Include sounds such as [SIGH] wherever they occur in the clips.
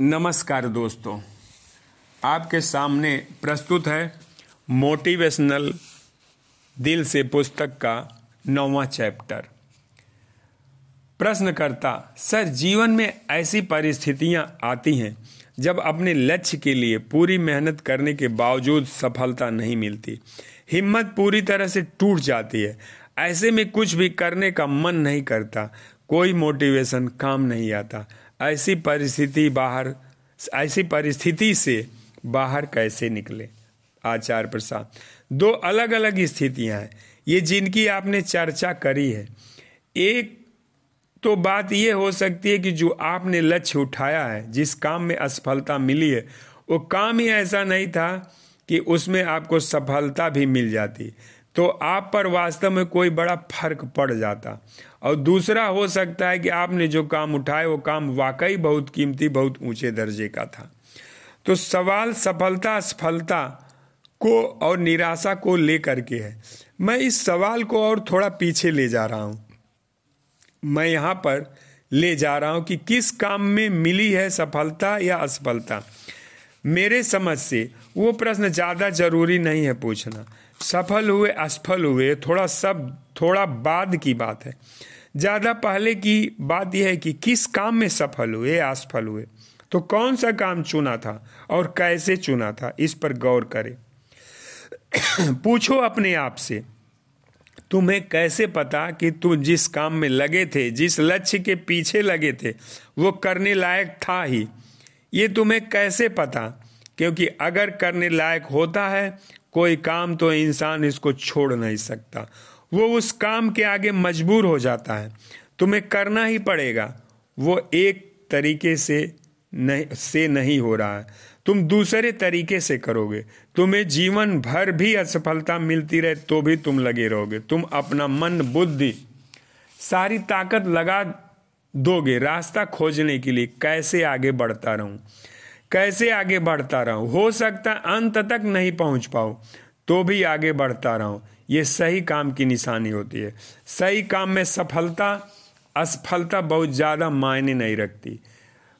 नमस्कार दोस्तों, आपके सामने प्रस्तुत है मोटिवेशनल दिल से पुस्तक का नौवा चैप्टर। प्रश्नकर्ता, सर, जीवन में ऐसी परिस्थितियाँ आती हैं जब अपने लक्ष्य के लिए पूरी मेहनत करने के बावजूद सफलता नहीं मिलती। हिम्मत पूरी तरह से टूट जाती है। ऐसे में कुछ भी करने का मन नहीं करता। कोई मोटिवेशन काम नहीं आता। ऐसी परिस्थिति बाहर, ऐसी परिस्थिति से बाहर कैसे निकले? आचार्य प्रसाद, दो अलग अलग स्थितियाँ हैं। ये जिनकी आपने चर्चा करी है। एक तो बात यह हो सकती है कि जो आपने लक्ष्य उठाया है, जिस काम में असफलता मिली है, वो काम ही ऐसा नहीं था कि उसमें आपको सफलता भी मिल जाती। तो आप पर वास्तव में कोई बड़ा फ़र्क पड़ जाता। और दूसरा हो सकता है कि आपने जो काम उठाए वो काम वाकई बहुत कीमती, बहुत ऊँचे दर्जे का था। तो सवाल सफलता असफलता को और निराशा को लेकर के है। मैं इस सवाल को और थोड़ा पीछे ले जा रहा हूँ। मैं यहाँ पर ले जा रहा हूँ कि किस काम में मिली है सफलता या असफलता। मेरे समझ से वो प्रश्न ज़्यादा ज़रूरी नहीं है पूछना। सफल हुए, असफल हुए, थोड़ा सब, थोड़ा बाद की बात है। ज़्यादा पहले की बात यह है कि किस काम में सफल हुए, असफल हुए? तो कौन सा काम चुना था और कैसे चुना था, इस पर गौर करें। [COUGHS] पूछो अपने आप से, तुम्हें कैसे पता कि तुम जिस काम में लगे थे, जिस लक्ष्य के पीछे लगे थे, वो करने लायक था ही? ये तुम्हें कैसे पता? क्योंकि अगर करने लायक होता है कोई काम तो इंसान इसको छोड़ नहीं सकता। वो उस काम के आगे मजबूर हो जाता है। तुम्हें करना ही पड़ेगा। वो एक तरीके से नहीं से नहीं हो रहा है। तुम दूसरे तरीके से करोगे। तुम्हें जीवन भर भी असफलता मिलती रहे तो भी तुम लगे रहोगे। तुम अपना मन, बुद्धि सारी ताकत लगा दोगे रास्ता खोजने के लिए। कैसे आगे बढ़ता रहूँ? कैसे आगे बढ़ता रहूँ? हो सकता अंत तक नहीं पहुँच पाओ तो भी आगे बढ़ता रहूँ। ये सही काम की निशानी होती है। सही काम में सफलता, असफलता बहुत ज़्यादा मायने नहीं रखती।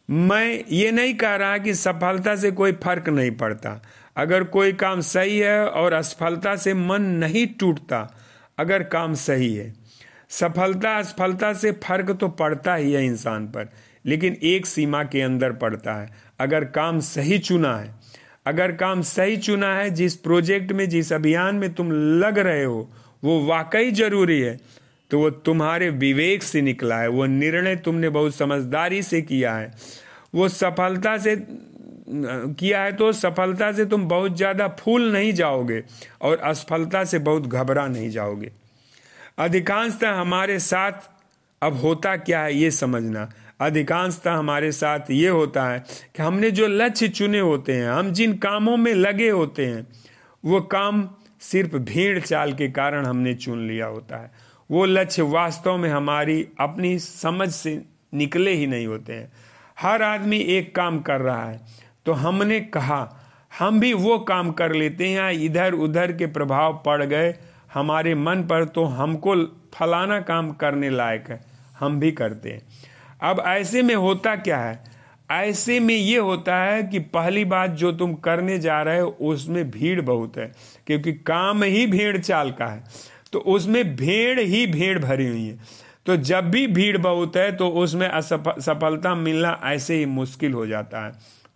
मैं ये नहीं कह रहा कि सफलता से कोई फ़र्क नहीं पड़ता। अगर कोई काम सही है और असफलता से मन नहीं टूटता, अगर काम सही है। सफलता, असफलता से फ़र्क तो पड़ता ही है इंसान पर। लेकिन एक सीमा के अंदर पड़ता है। अगर काम सही चुना है, अगर काम सही चुना है, जिस प्रोजेक्ट में, जिस अभियान में तुम लग रहे हो, वो वाकई ज़रूरी है तो वो तुम्हारे विवेक से निकला है। वो निर्णय तुमने बहुत समझदारी से किया है। वो सफलता से, किया है तो सफलता से तुम बहुत ज़्यादा फूल नहीं जाओगे और असफलता से बहुत घबरा नहीं जाओगे। अधिकांशतः हमारे साथ अब होता क्या है ये समझना। अधिकांशतः हमारे साथ ये होता है कि हमने जो लक्ष्य चुने होते हैं, हम जिन कामों में लगे होते हैं, वो काम सिर्फ़ भीड़ चाल के कारण हमने चुन लिया होता है। वो लक्ष्य वास्तव में हमारी अपनी समझ से निकले ही नहीं होते हैं। हर आदमी एक काम कर रहा है तो हमने कहा, हम भी वो काम कर लेते हैं इधर उधर के प्रभाव पड़ गए हमारे मन पर तो हमको फलाना काम करने लायक है, हम भी करते हैं। अब ऐसे में होता क्या है? ऐसे में ये होता है कि पहली बात जो तुम करने जा रहे हो, उसमें भीड़ बहुत है, क्योंकि काम ही भीड़ चाल का है। तो उसमें भीड़ ही भीड़ भरी हुई है। तो जब भी भीड़ बहुत है तो उसमें सफलता मिलना ऐसे ही मुश्किल हो जाता है।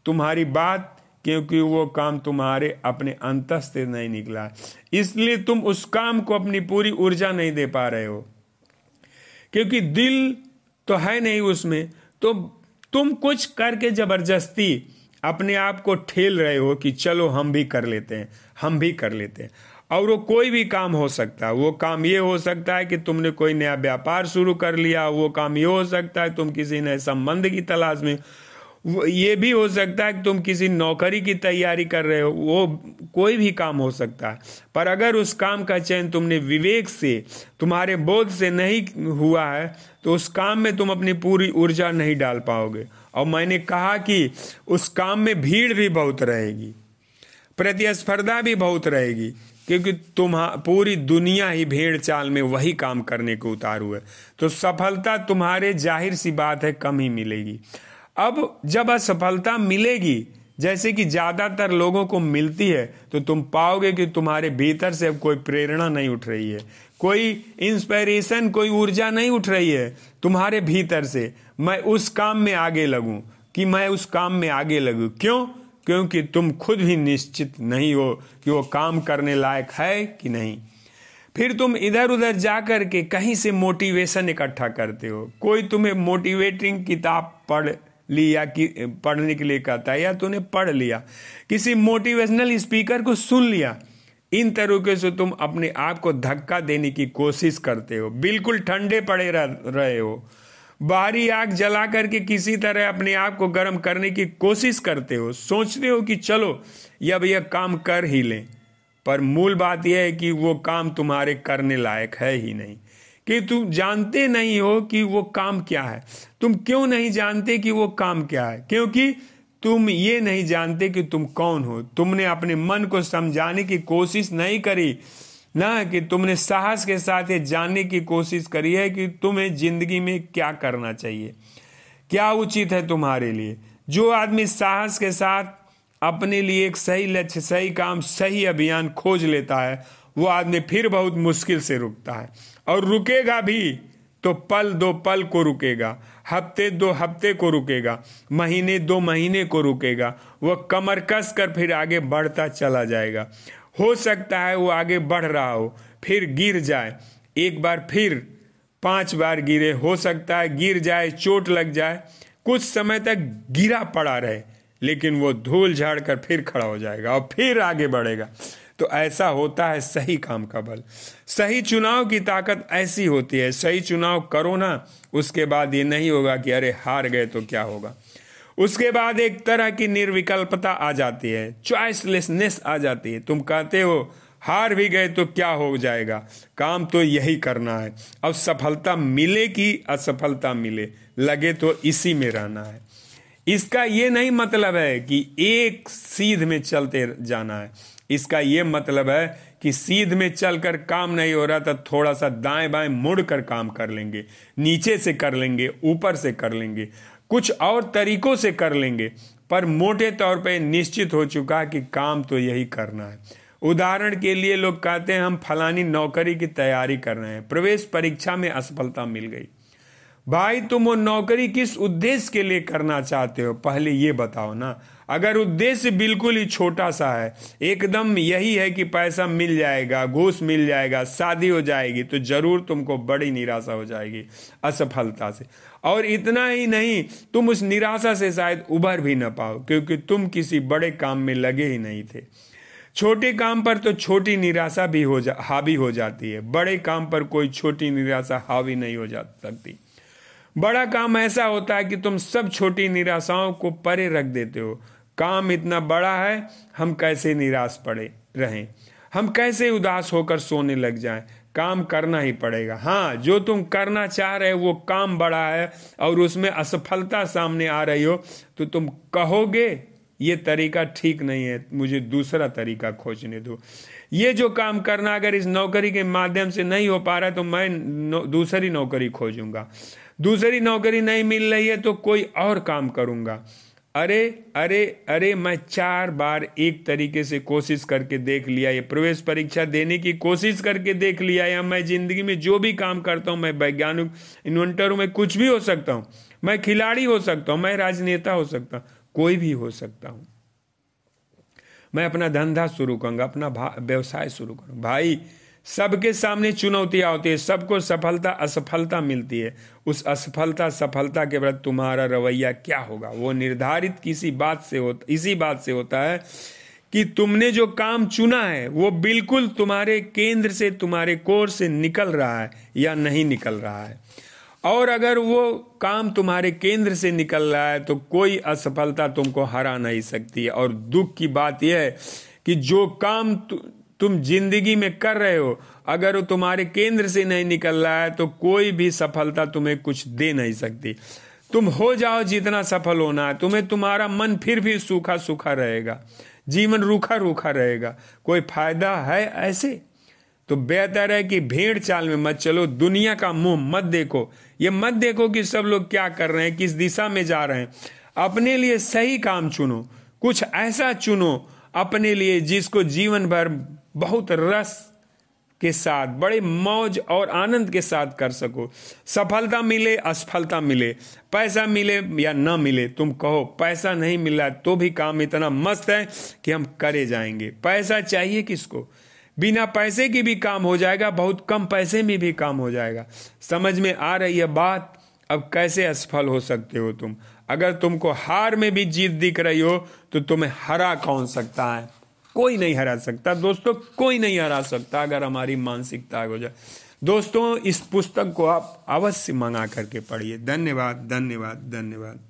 तुम्हारी बात, क्योंकि वो काम तुम्हारे अपने अंतस से नहीं निकला इसलिए तुम उस काम को अपनी पूरी ऊर्जा नहीं दे पा रहे हो। क्योंकि दिल तो है नहीं उसमें। तो तुम कुछ करके ज़बरदस्ती अपने आप को ठेल रहे हो कि चलो हम भी कर लेते हैं, हम भी कर लेते हैं। और वो कोई भी काम हो सकता है। वो काम ये हो सकता है कि तुमने कोई नया व्यापार शुरू कर लिया, वो काम ये हो सकता है तुम किसी नए संबंध की तलाश में। ये भी हो सकता है कि तुम किसी नौकरी की तैयारी कर रहे हो, वो कोई भी काम हो सकता है। पर अगर उस काम का चयन तुमने विवेक से, तुम्हारे बोध से नहीं हुआ है तो उस काम में तुम अपनी पूरी ऊर्जा नहीं डाल पाओगे। और मैंने कहा कि उस काम में भीड़ भी बहुत रहेगी, प्रतिस्पर्धा भी बहुत रहेगी, क्योंकि तुम पूरी दुनिया ही भेड़ चाल में वही काम करने को उतारू है। तो सफलता तुम्हारे ज़ाहिर सी बात है, कम ही मिलेगी। अब जब असफलता मिलेगी, जैसे कि ज़्यादातर लोगों को मिलती है तो तुम पाओगे कि तुम्हारे भीतर से अब कोई प्रेरणा नहीं उठ रही है। कोई इंस्पायरेशन कोई ऊर्जा नहीं उठ रही है तुम्हारे भीतर से। मैं उस काम में आगे लगूं, कि मैं उस काम में आगे लगूं। क्यों? क्योंकि तुम खुद भी निश्चित नहीं हो कि वो काम करने लायक है कि नहीं। फिर तुम इधर उधर जा कर के कहीं से मोटिवेशन इकट्ठा करते हो। कोई तुम्हें मोटिवेटिंग किताब पढ़ लिया कि पढ़ने के लिए कहता है या तूने पढ़ लिया। किसी मोटिवेशनल स्पीकर को सुन लिया। इन तरीके से तुम अपने आप को धक्का देने की कोशिश करते हो। बिल्कुल ठंडे पड़े रह, हो। बाहरी आग जला करके किसी तरह अपने आप को गर्म करने की कोशिश करते हो। सोचते हो कि चलो अब यह काम कर ही लें। पर मूल बात यह है कि वो काम तुम्हारे करने लायक है ही नहीं। कि तुम जानते नहीं हो कि वो काम क्या है। तुम क्यों नहीं जानते कि वो काम क्या है? क्योंकि तुम ये नहीं जानते कि तुम कौन हो। तुमने अपने मन को समझाने की कोशिश नहीं करी। ना कि तुमने साहस के साथ ये जानने की कोशिश करी है कि तुम्हें ज़िंदगी में क्या करना चाहिए। क्या उचित है तुम्हारे लिए? जो आदमी साहस के साथ अपने लिए एक सही लक्ष्य, सही काम, सही अभियान खोज लेता है वो आदमी फिर बहुत मुश्किल से रुकता है। और रुकेगा भी तो पल दो पल को रुकेगा, हफ़्ते दो हफ़्ते को रुकेगा, महीने दो महीने को रुकेगा वह कमर कस कर फिर आगे बढ़ता चला जाएगा। हो सकता है वो आगे बढ़ रहा हो, फिर गिर जाए, एक बार फिर पाँच बार गिरे, हो सकता है गिर जाए, चोट लग जाए, कुछ समय तक गिरा पड़ा रहे, लेकिन वो धूल झाड़ कर फिर खड़ा हो जाएगा और फिर आगे बढ़ेगा। तो ऐसा होता है सही काम का बल। सही चुनाव की ताकत ऐसी होती है, सही चुनाव करो ना, उसके बाद ये नहीं होगा कि अरे हार गए तो क्या होगा। उसके बाद एक तरह की निर्विकल्पता आ जाती है चॉइसलेसनेस आ जाती है। तुम कहते हो, हार भी गए तो क्या हो जाएगा? काम तो यही करना है। अब सफलता मिले कि असफलता मिले, लगे तो इसी में रहना है। इसका ये नहीं मतलब है कि एक सीध में चलते जाना है। इसका ये मतलब है कि सीध में चलकर काम नहीं हो रहा तो थोड़ा सा दाएँ बाएँ मुड़ कर काम कर लेंगे, नीचे से कर लेंगे, ऊपर से कर लेंगे, कुछ और तरीकों से कर लेंगे, पर मोटे तौर पे निश्चित हो चुका कि काम तो यही करना है। उदाहरण के लिए लोग कहते हैं, हम फलानी नौकरी की तैयारी कर रहे हैं, प्रवेश परीक्षा में असफलता मिल गई। भाई तुम वो नौकरी किस उद्देश्य के लिए करना चाहते हो? पहले ये बताओ ना। अगर उद्देश्य बिल्कुल ही छोटा सा है, एकदम यही है कि पैसा मिल जाएगा, घूस मिल जाएगा, शादी हो जाएगी तो ज़रूर तुमको बड़ी निराशा हो जाएगी असफलता से। और इतना ही नहीं, तुम उस निराशा से शायद उभर भी ना पाओ, क्योंकि तुम किसी बड़े काम में लगे ही नहीं थे। छोटे काम पर तो छोटी निराशा भी हो जा, हावी हो जाती है। बड़े काम पर कोई छोटी निराशा हावी नहीं हो जा सकती। बड़ा काम ऐसा होता है कि तुम सब छोटी निराशाओं को परे रख देते हो। काम इतना बड़ा है हम कैसे निराश पड़े रहें? हम कैसे उदास होकर सोने लग जाएँ? काम करना ही पड़ेगा। हाँ जो तुम करना चाह रहे हो वो काम बड़ा है और उसमें असफलता सामने आ रही हो तो तुम कहोगे ये तरीका ठीक नहीं है मुझे दूसरा तरीका खोजने दो। ये जो काम करना अगर इस नौकरी के माध्यम से नहीं हो पा रहा तो मैं नौ, दूसरी नौकरी खोजूँगा। दूसरी नौकरी नहीं मिल रही है तो कोई और काम करूँगा। अरे अरे अरे, मैं चार बार एक तरीके से कोशिश करके देख लिया, ये प्रवेश परीक्षा देने की कोशिश करके देख लिया, या मैं ज़िंदगी में जो भी काम करता हूँ, मैं वैज्ञानिक, इन्वेंटर हूँ मैं कुछ भी हो सकता हूँ, मैं खिलाड़ी हो सकता हूँ, मैं राजनेता हो सकता हूँ, कोई भी हो सकता हूँ। मैं अपना धंधा शुरू करूँगा, अपना व्यवसाय शुरू करूँगा। भाई सबके सामने चुनौतियाँ होती है। सबको सफलता, असफलता मिलती है। उस असफलता, सफलता के बाद तुम्हारा रवैया क्या होगा? वो निर्धारित किसी बात से होता, इसी बात से होता है कि तुमने जो काम चुना है, वो बिल्कुल तुम्हारे केंद्र से, तुम्हारे कोर से निकल रहा है या नहीं निकल रहा है। और अगर वो काम तुम्हारे केंद्र से निकल रहा है तो कोई असफलता तुमको हरा नहीं सकती और दुख की बात यह है कि जो काम तुम ज़िंदगी में कर रहे हो। अगर वो तुम्हारे केंद्र से नहीं निकल रहा है तो कोई भी सफलता तुम्हें कुछ दे नहीं सकती। तुम हो जाओ जितना सफल होना है। तुम्हें तुम्हारा मन फिर भी सूखा सूखा रहेगा। जीवन रूखा रूखा रहेगा। कोई फ़ायदा है ऐसे? तो बेहतर है कि भेड़ चाल में मत चलो। दुनिया का मुँह मत देखो। ये मत देखो कि सब लोग क्या कर रहे हैं, किस दिशा में जा रहे हैं। अपने लिए सही काम चुनो। कुछ ऐसा चुनो अपने लिए जिसको जीवन भर बहुत रस के साथ, बड़े मौज और आनंद के साथ कर सको। सफलता मिले, असफलता मिले। पैसा मिले या न मिले, तुम कहो, पैसा नहीं मिला तो भी काम इतना मस्त है कि हम करे जाएँगे। पैसा चाहिए किसको? बिना पैसे की भी काम हो जाएगा, बहुत कम पैसे में भी काम हो जाएगा। समझ में आ रही है बात? अब कैसे असफल हो सकते हो तुम? अगर तुमको हार में भी जीत दिख रही हो तो तुम्हें हरा कौन सकता है? कोई नहीं हरा सकता। दोस्तों, कोई नहीं हरा सकता अगर हमारी मानसिकता हो जाए। दोस्तों, इस पुस्तक को आप अवश्य मंगा करके पढ़िए। धन्यवाद धन्यवाद धन्यवाद।